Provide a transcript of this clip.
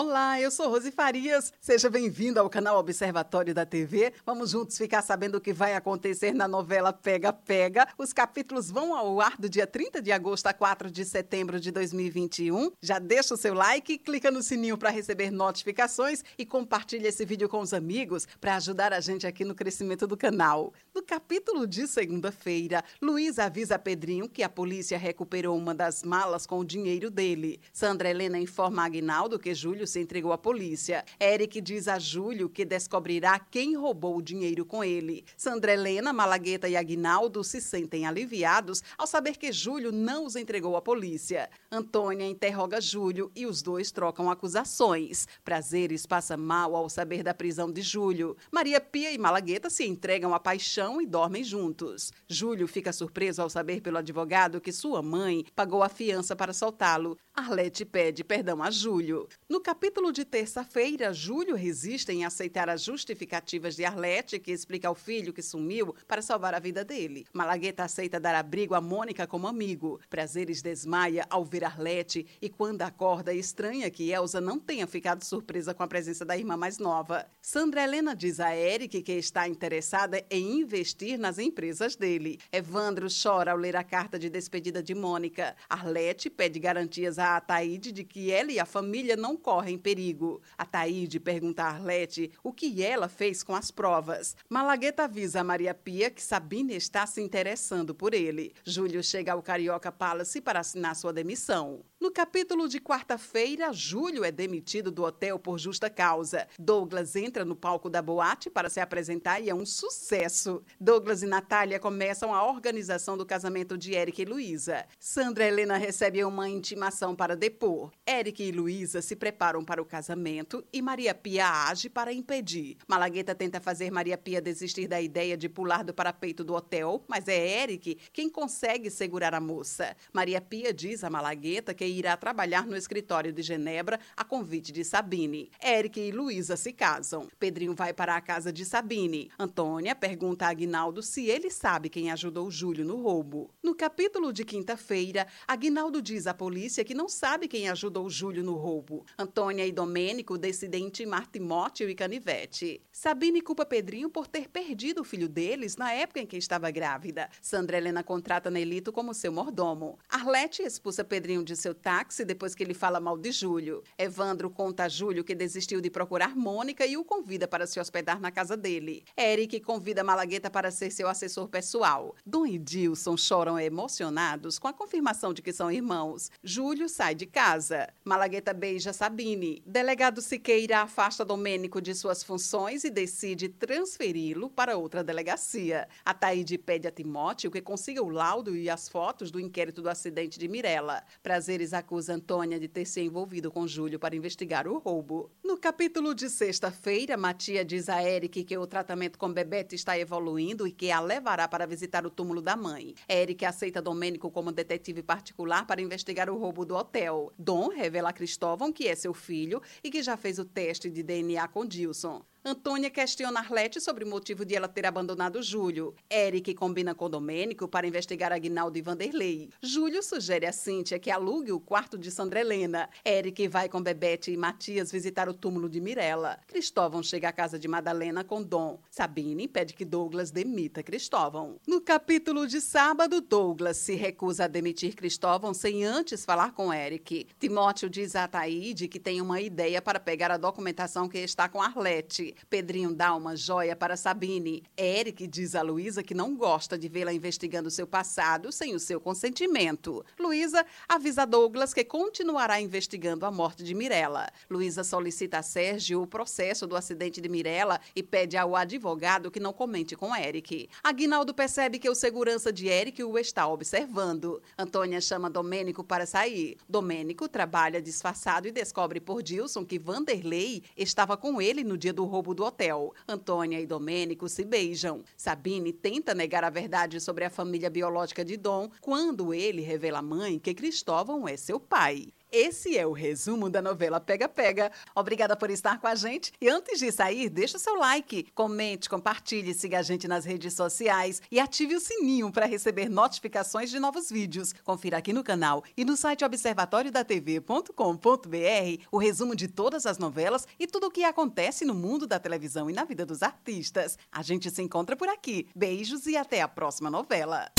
Olá, eu sou Rose Farias. Seja bem-vindo ao canal Observatório da TV. Vamos juntos ficar sabendo o que vai acontecer na novela Pega Pega. Os capítulos vão ao ar do dia 30 de agosto a 4 de setembro de 2021. Já deixa o seu like, clica no sininho para receber notificações e compartilha esse vídeo com os amigos para ajudar a gente aqui no crescimento do canal. No capítulo de segunda-feira, Luiz avisa Pedrinho que a polícia recuperou uma das malas com o dinheiro dele. Sandra Helena informa a Agnaldo que Júlio se entregou à polícia. Eric diz a Júlio que descobrirá quem roubou o dinheiro com ele. Sandra Helena, Malagueta e Aguinaldo se sentem aliviados ao saber que Júlio não os entregou à polícia. Antônia interroga Júlio e os dois trocam acusações. Prazeres passa mal ao saber da prisão de Júlio. Maria Pia e Malagueta se entregam à paixão e dormem juntos. Júlio fica surpreso ao saber pelo advogado que sua mãe pagou a fiança para soltá-lo. Arlete pede perdão a Júlio. No capítulo de terça-feira, Júlio resiste em aceitar as justificativas de Arlete, que explica ao filho que sumiu para salvar a vida dele. Malagueta aceita dar abrigo a Mônica como amigo. Prazeres desmaia ao ver Arlete e, quando acorda, estranha que Elsa não tenha ficado surpresa com a presença da irmã mais nova. Sandra Helena diz a Eric que está interessada em investir nas empresas dele. Evandro chora ao ler a carta de despedida de Mônica. Arlete pede garantias a Ataíde de que ela e a família não correm correm perigo. A Taíde pergunta a Arlete o que ela fez com as provas. Malagueta avisa a Maria Pia que Sabine está se interessando por ele. Júlio chega ao Carioca Palace para assinar sua demissão. No capítulo de quarta-feira, Júlio é demitido do hotel por justa causa. Douglas entra no palco da boate para se apresentar e é um sucesso. Douglas e Natália começam a organização do casamento de Eric e Luísa. Sandra Helena recebe uma intimação para depor. Eric e Luísa se preparam para o casamento e Maria Pia age para impedir. Malagueta tenta fazer Maria Pia desistir da ideia de pular do parapeito do hotel, mas é Eric quem consegue segurar a moça. Maria Pia diz a Malagueta que irá trabalhar no escritório de Genebra a convite de Sabine. Eric e Luísa se casam. Pedrinho vai para a casa de Sabine. Antônia pergunta a Aguinaldo se ele sabe quem ajudou Júlio no roubo. No capítulo de quinta-feira, Aguinaldo diz à polícia que não sabe quem ajudou Júlio no roubo. Antônia e Domênico decidem intimar Timóteo e Canivete. Sabine culpa Pedrinho por ter perdido o filho deles na época em que estava grávida. Sandra Helena contrata Nelito como seu mordomo. Arlete expulsa Pedrinho de seu táxi depois que ele fala mal de Júlio. Evandro conta a Júlio que desistiu de procurar Mônica e o convida para se hospedar na casa dele. Eric convida Malagueta para ser seu assessor pessoal. Dom e Dilson choram emocionados com a confirmação de que são irmãos. Júlio sai de casa. Malagueta beija Sabine. Delegado Siqueira afasta Domênico de suas funções e decide transferi-lo para outra delegacia. A Taíde pede a Timóteo que consiga o laudo e as fotos do inquérito do acidente de Mirella. Prazeres acusa Antônia de ter se envolvido com Júlio para investigar o roubo. No capítulo de sexta-feira, Matia diz a Eric que o tratamento com Bebete está evoluindo e que a levará para visitar o túmulo da mãe. Eric aceita Domênico como detetive particular para investigar o roubo do hotel. Dom revela a Cristóvão que é seu filho e que já fez o teste de DNA com Dilson. Antônia questiona Arlete sobre o motivo de ela ter abandonado Júlio. Eric combina com Domênico para investigar Agnaldo e Vanderlei. Júlio sugere a Cíntia que alugue o quarto de Sandra Helena. Eric vai com Bebete e Matias visitar o túmulo de Mirella. Cristóvão chega à casa de Madalena com Dom. Sabine pede que Douglas demita Cristóvão. No capítulo de sábado, Douglas se recusa a demitir Cristóvão sem antes falar com Eric. Timóteo diz a Taíde que tem uma ideia para pegar a documentação que está com Arlete. Pedrinho dá uma joia para Sabine. Eric diz a Luísa que não gosta de vê-la investigando seu passado sem o seu consentimento. Luísa avisa Douglas que continuará investigando a morte de Mirella. Luísa solicita a Sérgio o processo do acidente de Mirella e pede ao advogado que não comente com Eric. Aguinaldo percebe que o segurança de Eric o está observando. Antônia chama Domênico para sair. Domênico trabalha disfarçado e descobre por Dilson que Vanderlei estava com ele no dia do roubo roubo do hotel. Antônia e Domênico se beijam. Sabine tenta negar a verdade sobre a família biológica de Dom quando ele revela à mãe que Cristóvão é seu pai. Esse é o resumo da novela Pega Pega. Obrigada por estar com a gente. E antes de sair, deixa o seu like, comente, compartilhe, siga a gente nas redes sociais e ative o sininho para receber notificações de novos vídeos. Confira aqui no canal e no site observatoriodatv.com.br o resumo de todas as novelas e tudo o que acontece no mundo da televisão e na vida dos artistas. A gente se encontra por aqui. Beijos e até a próxima novela.